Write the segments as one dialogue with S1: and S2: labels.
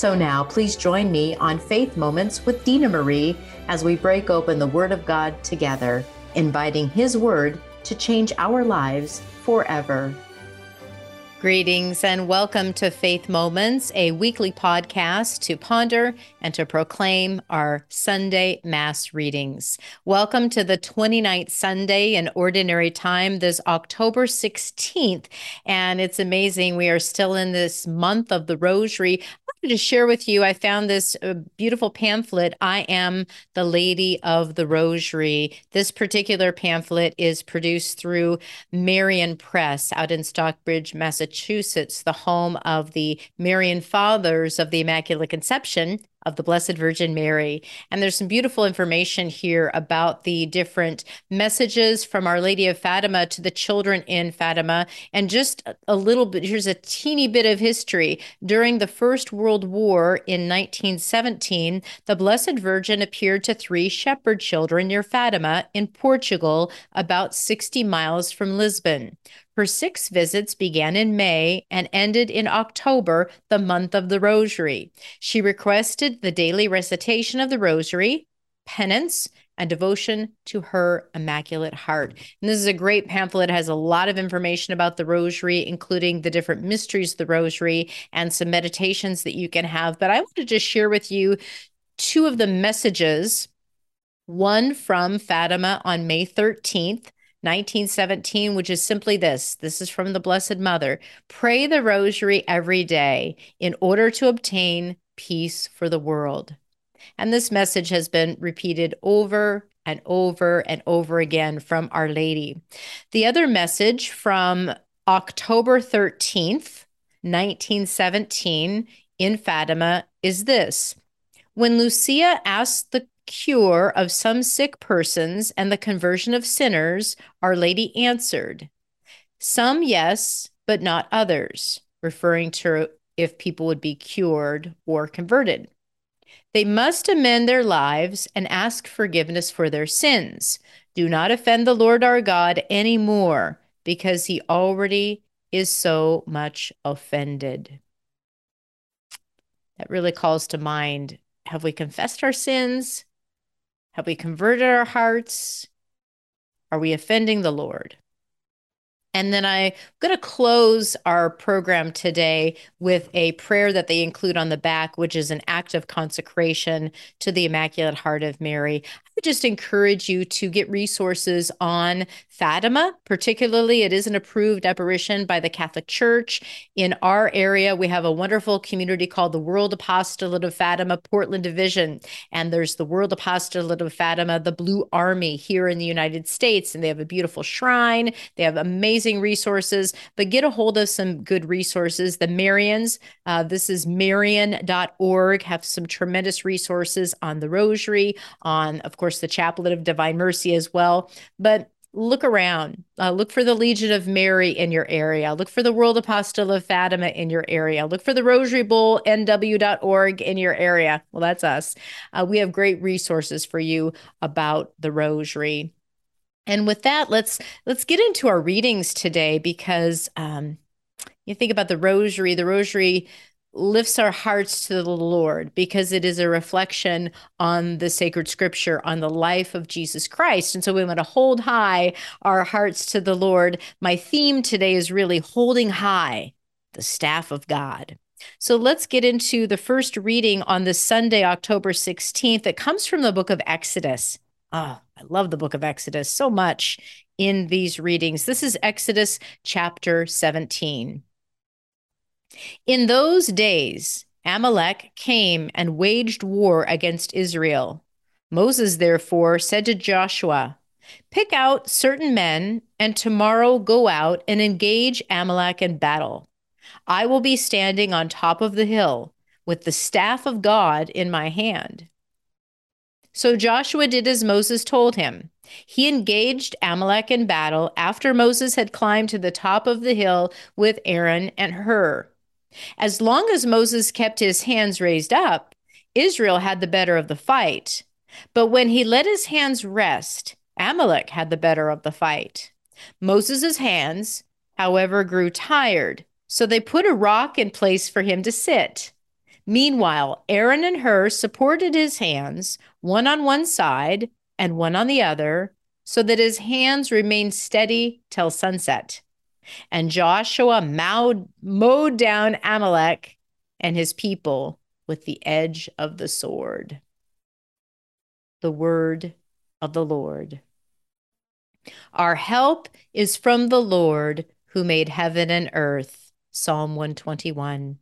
S1: So now, please join me on Faith Moments with Dina Marie as we break open the Word of God together, inviting His Word to change our lives forever.
S2: Greetings and welcome to Faith Moments, a weekly podcast to ponder and to proclaim our Sunday Mass readings. Welcome to the 29th Sunday in Ordinary Time, this October 16th. And it's amazing, we are still in this month of the Rosary I wanted to share with you. I found this uh, beautiful pamphlet, I Am the Lady of the Rosary. This particular pamphlet is produced through Marian Press out in Stockbridge, Massachusetts, the home of the Marian Fathers of the Immaculate Conception of the Blessed Virgin Mary. And there's some beautiful information here about the different messages from Our Lady of Fatima to the children in Fatima. And just a little bit, here's a teeny bit of history. During the First World War in 1917, the Blessed Virgin appeared to three shepherd children near Fatima in Portugal, about 60 miles from Lisbon. Her six visits began in May and ended in October, the month of the Rosary. She requested the daily recitation of the Rosary, penance, and devotion to her Immaculate Heart. And this is a great pamphlet. It has a lot of information about the Rosary, including the different mysteries of the Rosary and some meditations that you can have. But I wanted to just share with you two of the messages one from Fatima on May 13th 1917, which is simply this this is from the Blessed Mother pray the rosary every day in order to obtain peace for the world. And this message has been repeated over and over and over again from Our Lady. The other message from October 13th, 1917, in Fatima is this. When Lucia asked the cure of some sick persons and the conversion of sinners, Our Lady answered, Some yes, but not others, referring to if people would be cured or converted. They must amend their lives and ask forgiveness for their sins. Do not offend the Lord our God any more, because he already is so much offended. That really calls to mind have we confessed our sins? Have we converted our hearts? Are we offending the Lord? And then I'm going to close our program today with a prayer that they include on the back, which is an act of consecration to the Immaculate Heart of Mary. Would just encourage you to get resources on Fatima, particularly. It is an approved apparition by the Catholic Church. In our area, we have a wonderful community called the World Apostolate of Fatima, Portland Division. And there's the World Apostolate of Fatima, the Blue Army here in the United States. And they have a beautiful shrine, they have amazing resources, but get a hold of some good resources. The Marians, uh, this is marian.org, have some tremendous resources on the Rosary, on, of course, the Chaplet of Divine Mercy as well. But look around. Uh, look for the Legion of Mary in your area. Look for the World Apostle of Fatima in your area. Look for the Rosary Bowl NW.org in your area. Well, that's us. Uh, we have great resources for you about the Rosary. And with that, let's let's get into our readings today because um, you think about the Rosary. The Rosary lifts our hearts to the Lord because it is a reflection on the sacred scripture, on the life of Jesus Christ. And so we want to hold high our hearts to the Lord. My theme today is really holding high the staff of God. So let's get into the first reading on this Sunday, October 16th. It comes from the book of Exodus. Oh, I love the book of Exodus so much in these readings. This is Exodus chapter 17. In those days, Amalek came and waged war against Israel. Moses therefore said to Joshua, Pick out certain men, and tomorrow go out and engage Amalek in battle. I will be standing on top of the hill with the staff of God in my hand. So Joshua did as Moses told him. He engaged Amalek in battle after Moses had climbed to the top of the hill with Aaron and Hur. As long as Moses kept his hands raised up, Israel had the better of the fight. But when he let his hands rest, Amalek had the better of the fight. Moses' hands, however, grew tired, so they put a rock in place for him to sit. Meanwhile, Aaron and Hur supported his hands, one on one side and one on the other, so that his hands remained steady till sunset. And Joshua mowed, mowed down Amalek and his people with the edge of the sword. The word of the Lord. Our help is from the Lord who made heaven and earth. Psalm 121.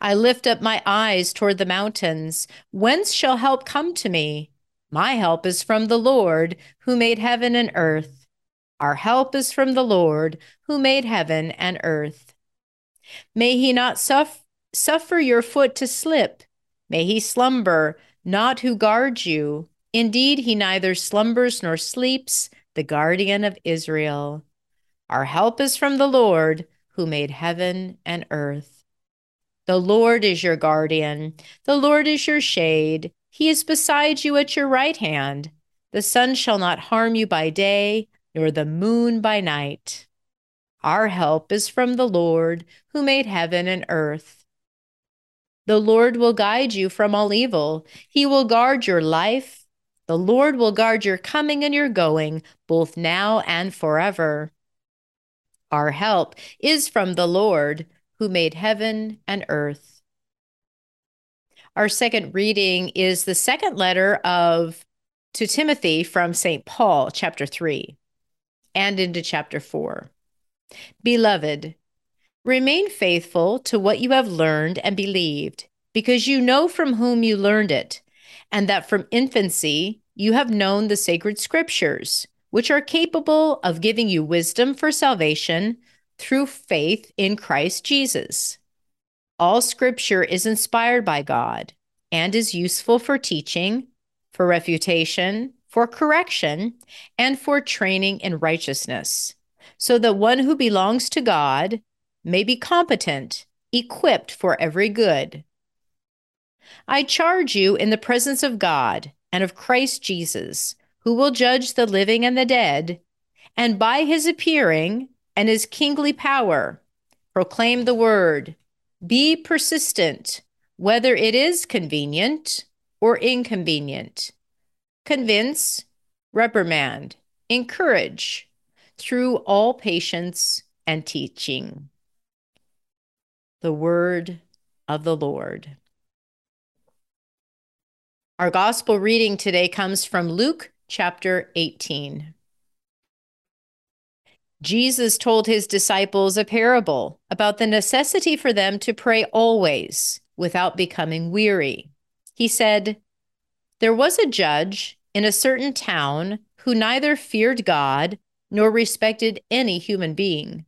S2: I lift up my eyes toward the mountains. Whence shall help come to me? My help is from the Lord who made heaven and earth. Our help is from the Lord who made heaven and earth. May he not suff- suffer your foot to slip. May he slumber, not who guards you. Indeed, he neither slumbers nor sleeps, the guardian of Israel. Our help is from the Lord who made heaven and earth. The Lord is your guardian. The Lord is your shade. He is beside you at your right hand. The sun shall not harm you by day, nor the moon by night. Our help is from the Lord who made heaven and earth. The Lord will guide you from all evil. He will guard your life. The Lord will guard your coming and your going, both now and forever. Our help is from the Lord who made heaven and earth. Our second reading is the second letter of to Timothy from St. Paul, chapter 3 and into chapter 4. Beloved, remain faithful to what you have learned and believed, because you know from whom you learned it, and that from infancy you have known the sacred scriptures, which are capable of giving you wisdom for salvation through faith in Christ Jesus. All scripture is inspired by God and is useful for teaching, for refutation, for correction, and for training in righteousness, so that one who belongs to God may be competent, equipped for every good. I charge you in the presence of God and of Christ Jesus, who will judge the living and the dead, and by his appearing and his kingly power, proclaim the word. Be persistent, whether it is convenient or inconvenient convince, reprimand, encourage through all patience and teaching. The word of the Lord. Our gospel reading today comes from Luke chapter 18. Jesus told his disciples a parable about the necessity for them to pray always without becoming weary. He said, there was a judge in a certain town who neither feared God nor respected any human being.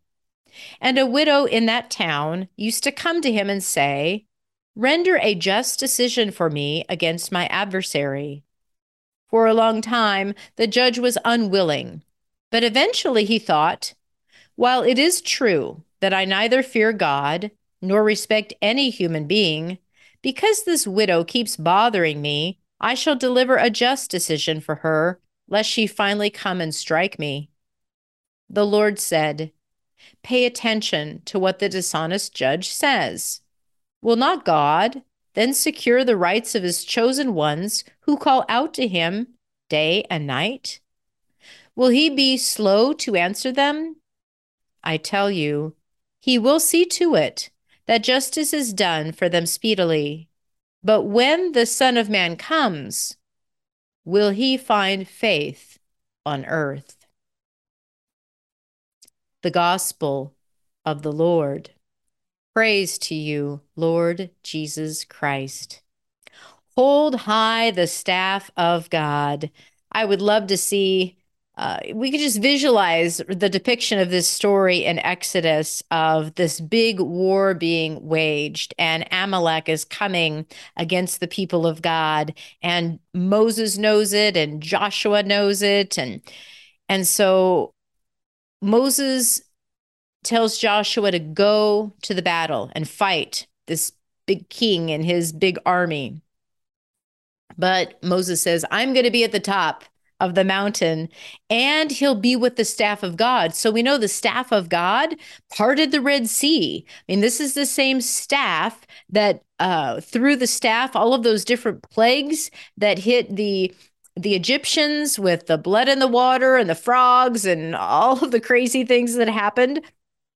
S2: And a widow in that town used to come to him and say, Render a just decision for me against my adversary. For a long time, the judge was unwilling, but eventually he thought, While it is true that I neither fear God nor respect any human being, because this widow keeps bothering me, I shall deliver a just decision for her, lest she finally come and strike me. The Lord said, Pay attention to what the dishonest judge says. Will not God then secure the rights of his chosen ones who call out to him day and night? Will he be slow to answer them? I tell you, he will see to it that justice is done for them speedily. But when the Son of Man comes, will he find faith on earth. The Gospel of the Lord. Praise to you, Lord Jesus Christ. Hold high the staff of God. I would love to see uh, we could just visualize the depiction of this story in Exodus of this big war being waged, and Amalek is coming against the people of God, and Moses knows it, and Joshua knows it, and and so Moses tells Joshua to go to the battle and fight this big king and his big army. But Moses says, I'm going to be at the top of the mountain, and he'll be with the staff of God. So we know the staff of God parted the Red Sea. I mean, this is the same staff that uh, through the staff, all of those different plagues that hit the the Egyptians with the blood in the water and the frogs and all of the crazy things that happened.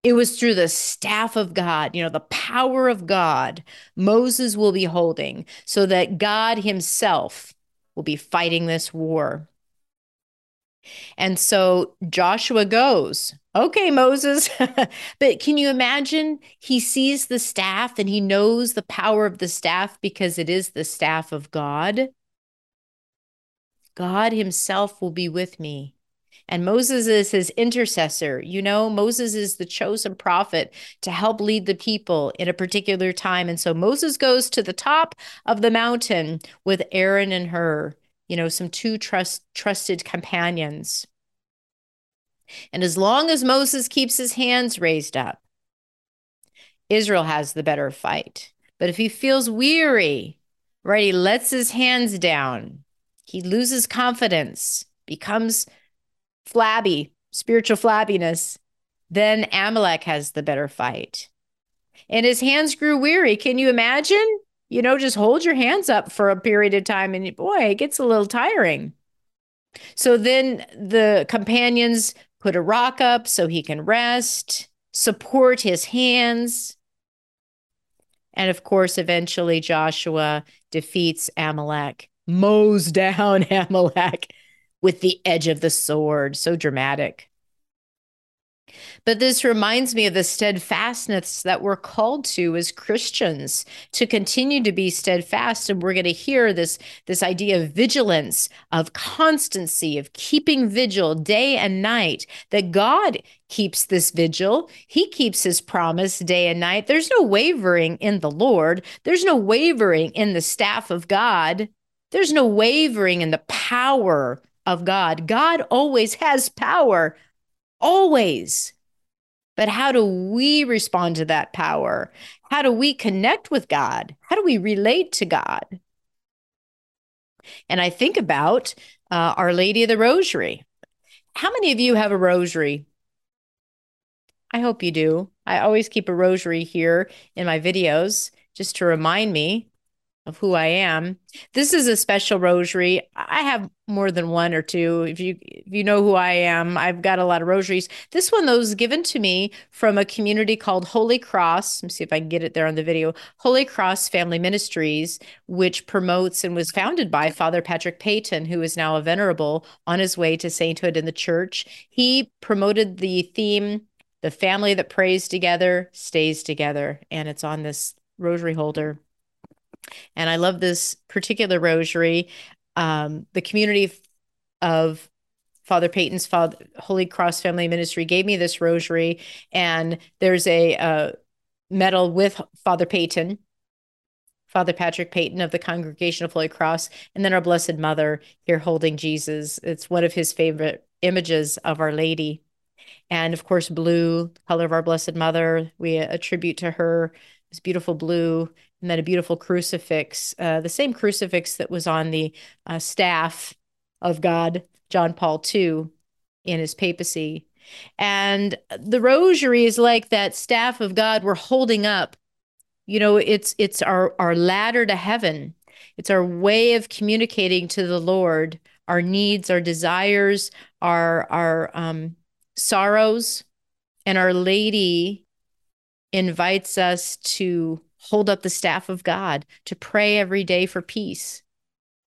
S2: It was through the staff of God, you know, the power of God, Moses will be holding so that God himself will be fighting this war. And so Joshua goes, okay, Moses. but can you imagine? He sees the staff and he knows the power of the staff because it is the staff of God. God himself will be with me. And Moses is his intercessor. You know, Moses is the chosen prophet to help lead the people in a particular time. And so Moses goes to the top of the mountain with Aaron and Hur you know, some two trust trusted companions. And as long as Moses keeps his hands raised up, Israel has the better fight. But if he feels weary, right, he lets his hands down, he loses confidence, becomes flabby, spiritual flabbiness, then Amalek has the better fight. And his hands grew weary. Can you imagine? You know, just hold your hands up for a period of time and boy, it gets a little tiring. So then the companions put a rock up so he can rest, support his hands. And of course, eventually Joshua defeats Amalek, mows down Amalek with the edge of the sword. So dramatic. But this reminds me of the steadfastness that we're called to as Christians to continue to be steadfast. And we're going to hear this, this idea of vigilance, of constancy, of keeping vigil day and night, that God keeps this vigil. He keeps his promise day and night. There's no wavering in the Lord, there's no wavering in the staff of God, there's no wavering in the power of God. God always has power always. But how do we respond to that power? How do we connect with God? How do we relate to God? And I think about uh, Our Lady of the Rosary. How many of you have a rosary? I hope you do. I always keep a rosary here in my videos just to remind me of who I am. This is a special rosary. I have more than one or two. If you if you know who I am, I've got a lot of rosaries. This one though was given to me from a community called Holy Cross. Let me see if I can get it there on the video. Holy Cross Family Ministries, which promotes and was founded by Father Patrick Peyton, who is now a venerable on his way to sainthood in the church. He promoted the theme the family that prays together stays together and it's on this rosary holder and I love this particular rosary. Um, the community of Father Peyton's Father, Holy Cross Family Ministry gave me this rosary, and there's a, a medal with Father Peyton, Father Patrick Peyton of the Congregation of Holy Cross, and then our Blessed Mother here holding Jesus. It's one of his favorite images of Our Lady. And of course, blue, color of our Blessed Mother, we attribute to her this beautiful blue and then a beautiful crucifix, uh, the same crucifix that was on the uh, staff of God, John Paul II, in his papacy. And the rosary is like that staff of God we're holding up. You know, it's it's our our ladder to heaven. It's our way of communicating to the Lord our needs, our desires, our our um, sorrows, and Our Lady invites us to hold up the staff of God, to pray every day for peace.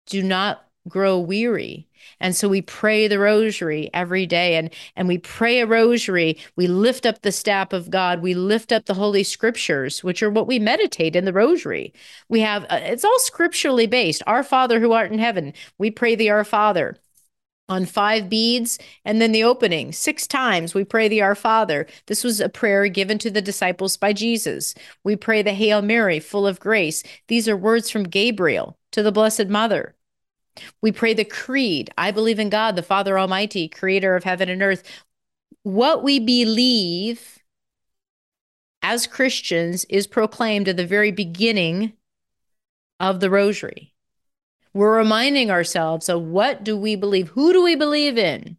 S2: Do not grow weary. And so we pray the rosary every day and and we pray a rosary, we lift up the staff of God, we lift up the holy scriptures, which are what we meditate in the rosary. We have uh, it's all scripturally based. Our Father who art in heaven, we pray the Our Father on five beads and then the opening. Six times we pray the our father. This was a prayer given to the disciples by jesus. We pray the hail mary full of grace. These are words from gabriel to the blessed mother. We pray the creed. I believe in god the father almighty creator of heaven and earth. What we believe as christians is proclaimed at the very beginning of the rosary we're reminding ourselves of what do we believe? Who do we believe in?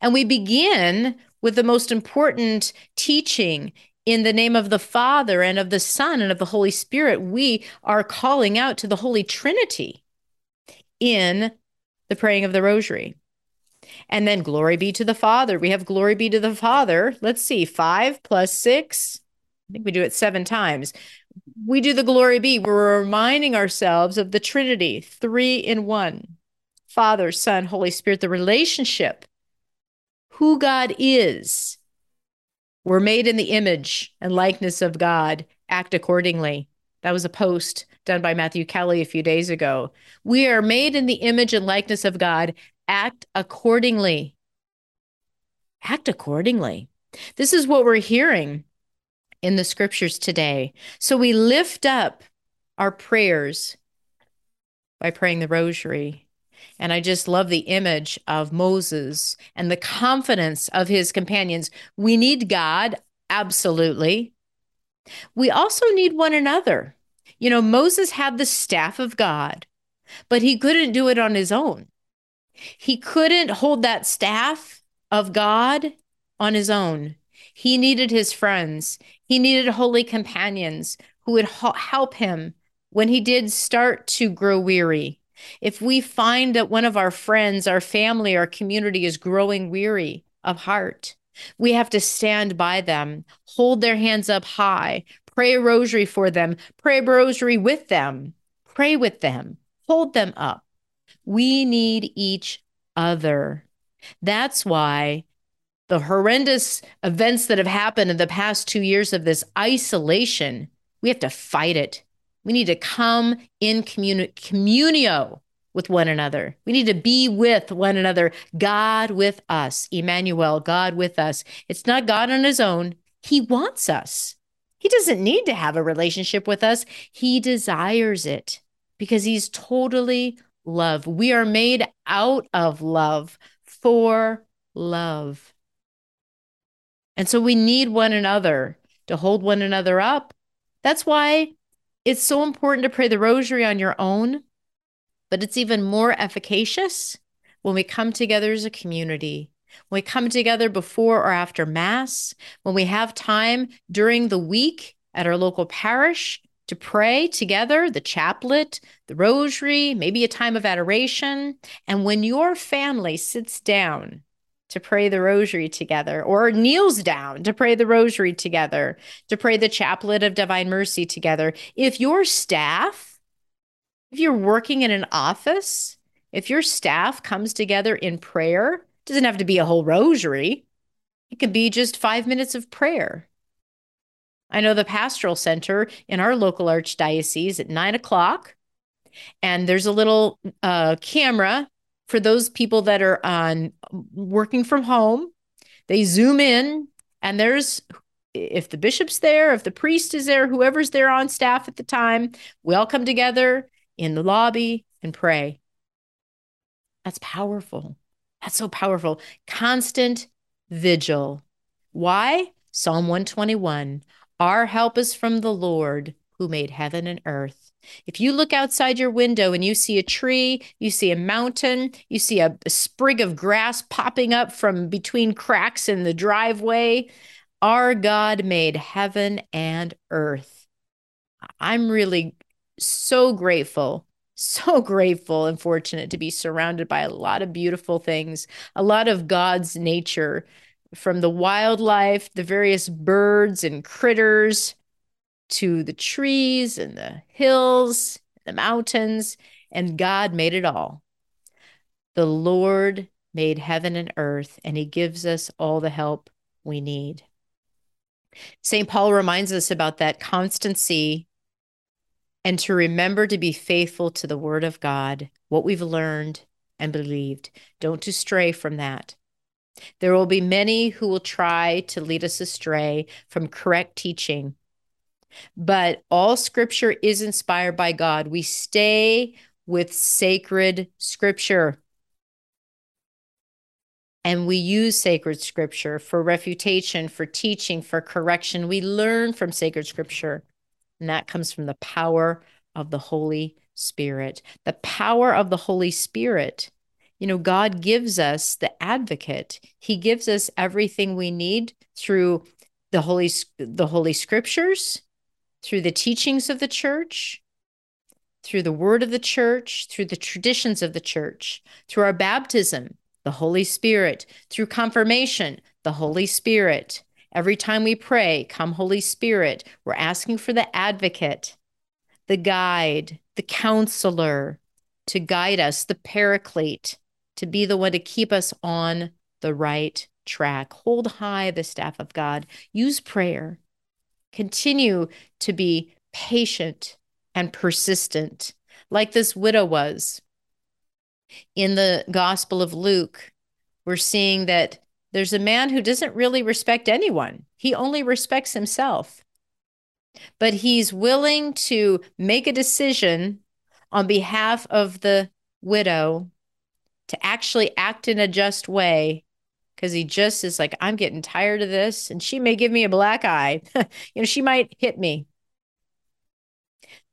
S2: And we begin with the most important teaching in the name of the Father and of the Son and of the Holy Spirit. We are calling out to the Holy Trinity in the praying of the Rosary. And then glory be to the Father. We have glory be to the Father. Let's see, five plus six. I think we do it seven times we do the glory be. We're reminding ourselves of the Trinity, three in one Father, Son, Holy Spirit, the relationship, who God is. We're made in the image and likeness of God. Act accordingly. That was a post done by Matthew Kelly a few days ago. We are made in the image and likeness of God. Act accordingly. Act accordingly. This is what we're hearing in the scriptures today. So we lift up our prayers by praying the rosary. And I just love the image of Moses and the confidence of his companions. We need God, absolutely. We also need one another. You know, Moses had the staff of God, but he couldn't do it on his own. He couldn't hold that staff of God on his own. He needed his friends. He needed holy companions who would help him when he did start to grow weary. If we find that one of our friends, our family, our community is growing weary of heart, we have to stand by them, hold their hands up high, pray a rosary for them, pray a rosary with them, pray with them, hold them up. We need each other. That's why the horrendous events that have happened in the past two years of this isolation, we have to fight it. We need to come in communi- communio with one another. We need to be with one another, God with us, Emmanuel, God with us. It's not God on his own. He wants us. He doesn't need to have a relationship with us. He desires it because he's totally love. We are made out of love for love. And so we need one another to hold one another up. That's why it's so important to pray the rosary on your own, but it's even more efficacious when we come together as a community. When we come together before or after Mass, when we have time during the week at our local parish to pray together, the chaplet, the rosary, maybe a time of adoration. And when your family sits down to pray the rosary together, or kneels down to pray the rosary together, to pray the chaplet of divine mercy together. If your staff, if you're working in an office, if your staff comes together in prayer, doesn't have to be a whole rosary. It can be just five minutes of prayer. I know the pastoral center in our local archdiocese at nine o'clock, and there's a little uh, camera for those people that are on working from home, they zoom in and there's if the bishop's there, if the priest is there, whoever's there on staff at the time, we all come together in the lobby and pray. That's powerful. That's so powerful. Constant vigil. Why? Psalm 121 Our help is from the Lord who made heaven and earth. If you look outside your window and you see a tree, you see a mountain, you see a, a sprig of grass popping up from between cracks in the driveway, our God made heaven and earth. I'm really so grateful, so grateful and fortunate to be surrounded by a lot of beautiful things, a lot of God's nature from the wildlife, the various birds and critters, to the trees and the hills, the mountains, and God made it all. The Lord made heaven and earth, and he gives us all the help we need. St. Paul reminds us about that constancy and to remember to be faithful to the word of God, what we've learned and believed. Don't to stray from that. There will be many who will try to lead us astray from correct teaching. But all scripture is inspired by God. We stay with sacred scripture. And we use sacred scripture for refutation, for teaching, for correction. We learn from sacred scripture. And that comes from the power of the Holy Spirit. The power of the Holy Spirit. You know, God gives us the advocate. He gives us everything we need through the holy the holy scriptures, through the teachings of the church, through the word of the church, through the traditions of the church, through our baptism, the Holy Spirit, through confirmation, the Holy Spirit. Every time we pray, Come, Holy Spirit, we're asking for the advocate, the guide, the counselor to guide us, the paraclete, to be the one to keep us on the right track. Hold high the staff of God. Use prayer. Continue to be patient and persistent, like this widow was. In the Gospel of Luke, we're seeing that there's a man who doesn't really respect anyone, he only respects himself. But he's willing to make a decision on behalf of the widow to actually act in a just way because he just is like, I'm getting tired of this. And she may give me a black eye. you know, she might hit me.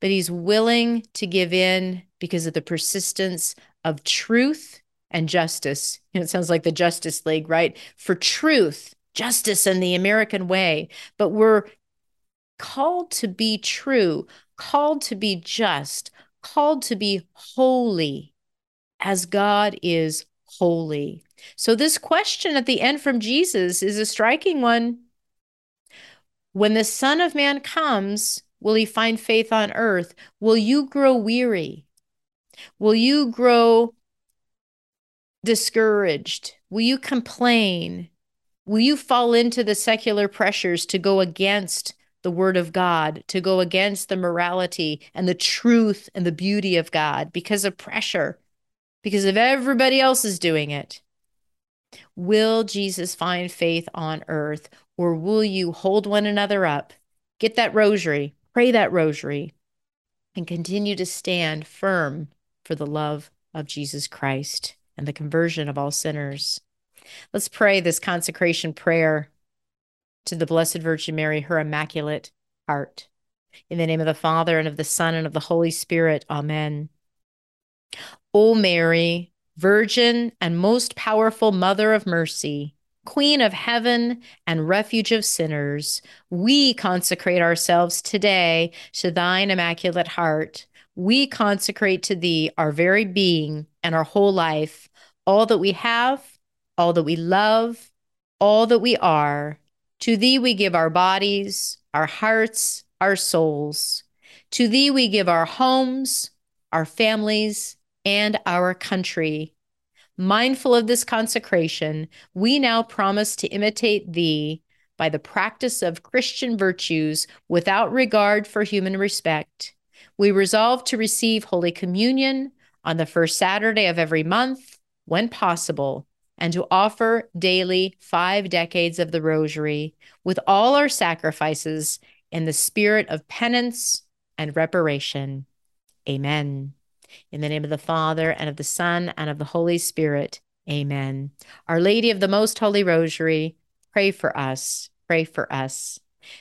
S2: But he's willing to give in because of the persistence of truth and justice. You know, it sounds like the Justice League, right? For truth, justice and the American way. But we're called to be true, called to be just, called to be holy as God is holy. So, this question at the end from Jesus is a striking one. When the Son of Man comes, will he find faith on earth? Will you grow weary? Will you grow discouraged? Will you complain? Will you fall into the secular pressures to go against the word of God, to go against the morality and the truth and the beauty of God because of pressure, because of everybody else is doing it? Will Jesus find faith on earth, or will you hold one another up, get that rosary, pray that rosary, and continue to stand firm for the love of Jesus Christ? and the conversion of all sinners. Let's pray this consecration prayer to the Blessed Virgin Mary, her immaculate heart. In the name of the Father, and of the Son, and of the Holy Spirit. Amen. O Mary, Virgin and most powerful Mother of Mercy, Queen of heaven and refuge of sinners, we consecrate ourselves today to thine immaculate heart. We consecrate to thee our very being and our whole life, all that we have, all that we love, all that we are. To thee we give our bodies, our hearts, our souls. To thee we give our homes, our families, and our country. Mindful of this consecration, we now promise to imitate thee by the practice of Christian virtues without regard for human respect. We resolve to receive Holy Communion on the first Saturday of every month, when possible, and to offer daily five decades of the Rosary with all our sacrifices in the spirit of penance and reparation. Amen. In the name of the Father, and of the Son, and of the Holy Spirit. Amen. Our Lady of the Most Holy Rosary, pray for us. Pray for us.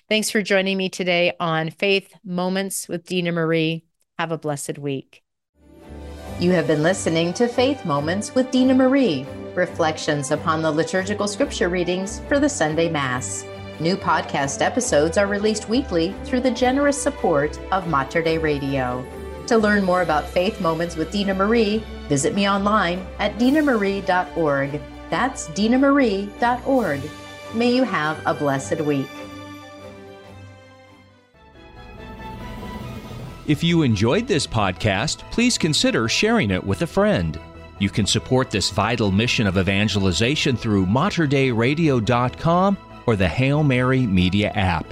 S2: Thanks for joining me today on Faith Moments with Dina Marie. Have a blessed week.
S1: You have been listening to Faith Moments with Dina Marie, reflections upon the liturgical scripture readings for the Sunday Mass. New podcast episodes are released weekly through the generous support of Mater Dei Radio. To learn more about Faith Moments with Dina Marie, visit me online at dinamarie.org. That's dinamarie.org. May you have a blessed week.
S3: If you enjoyed this podcast, please consider sharing it with a friend. You can support this vital mission of evangelization through materdeiradio.com or the Hail Mary Media app.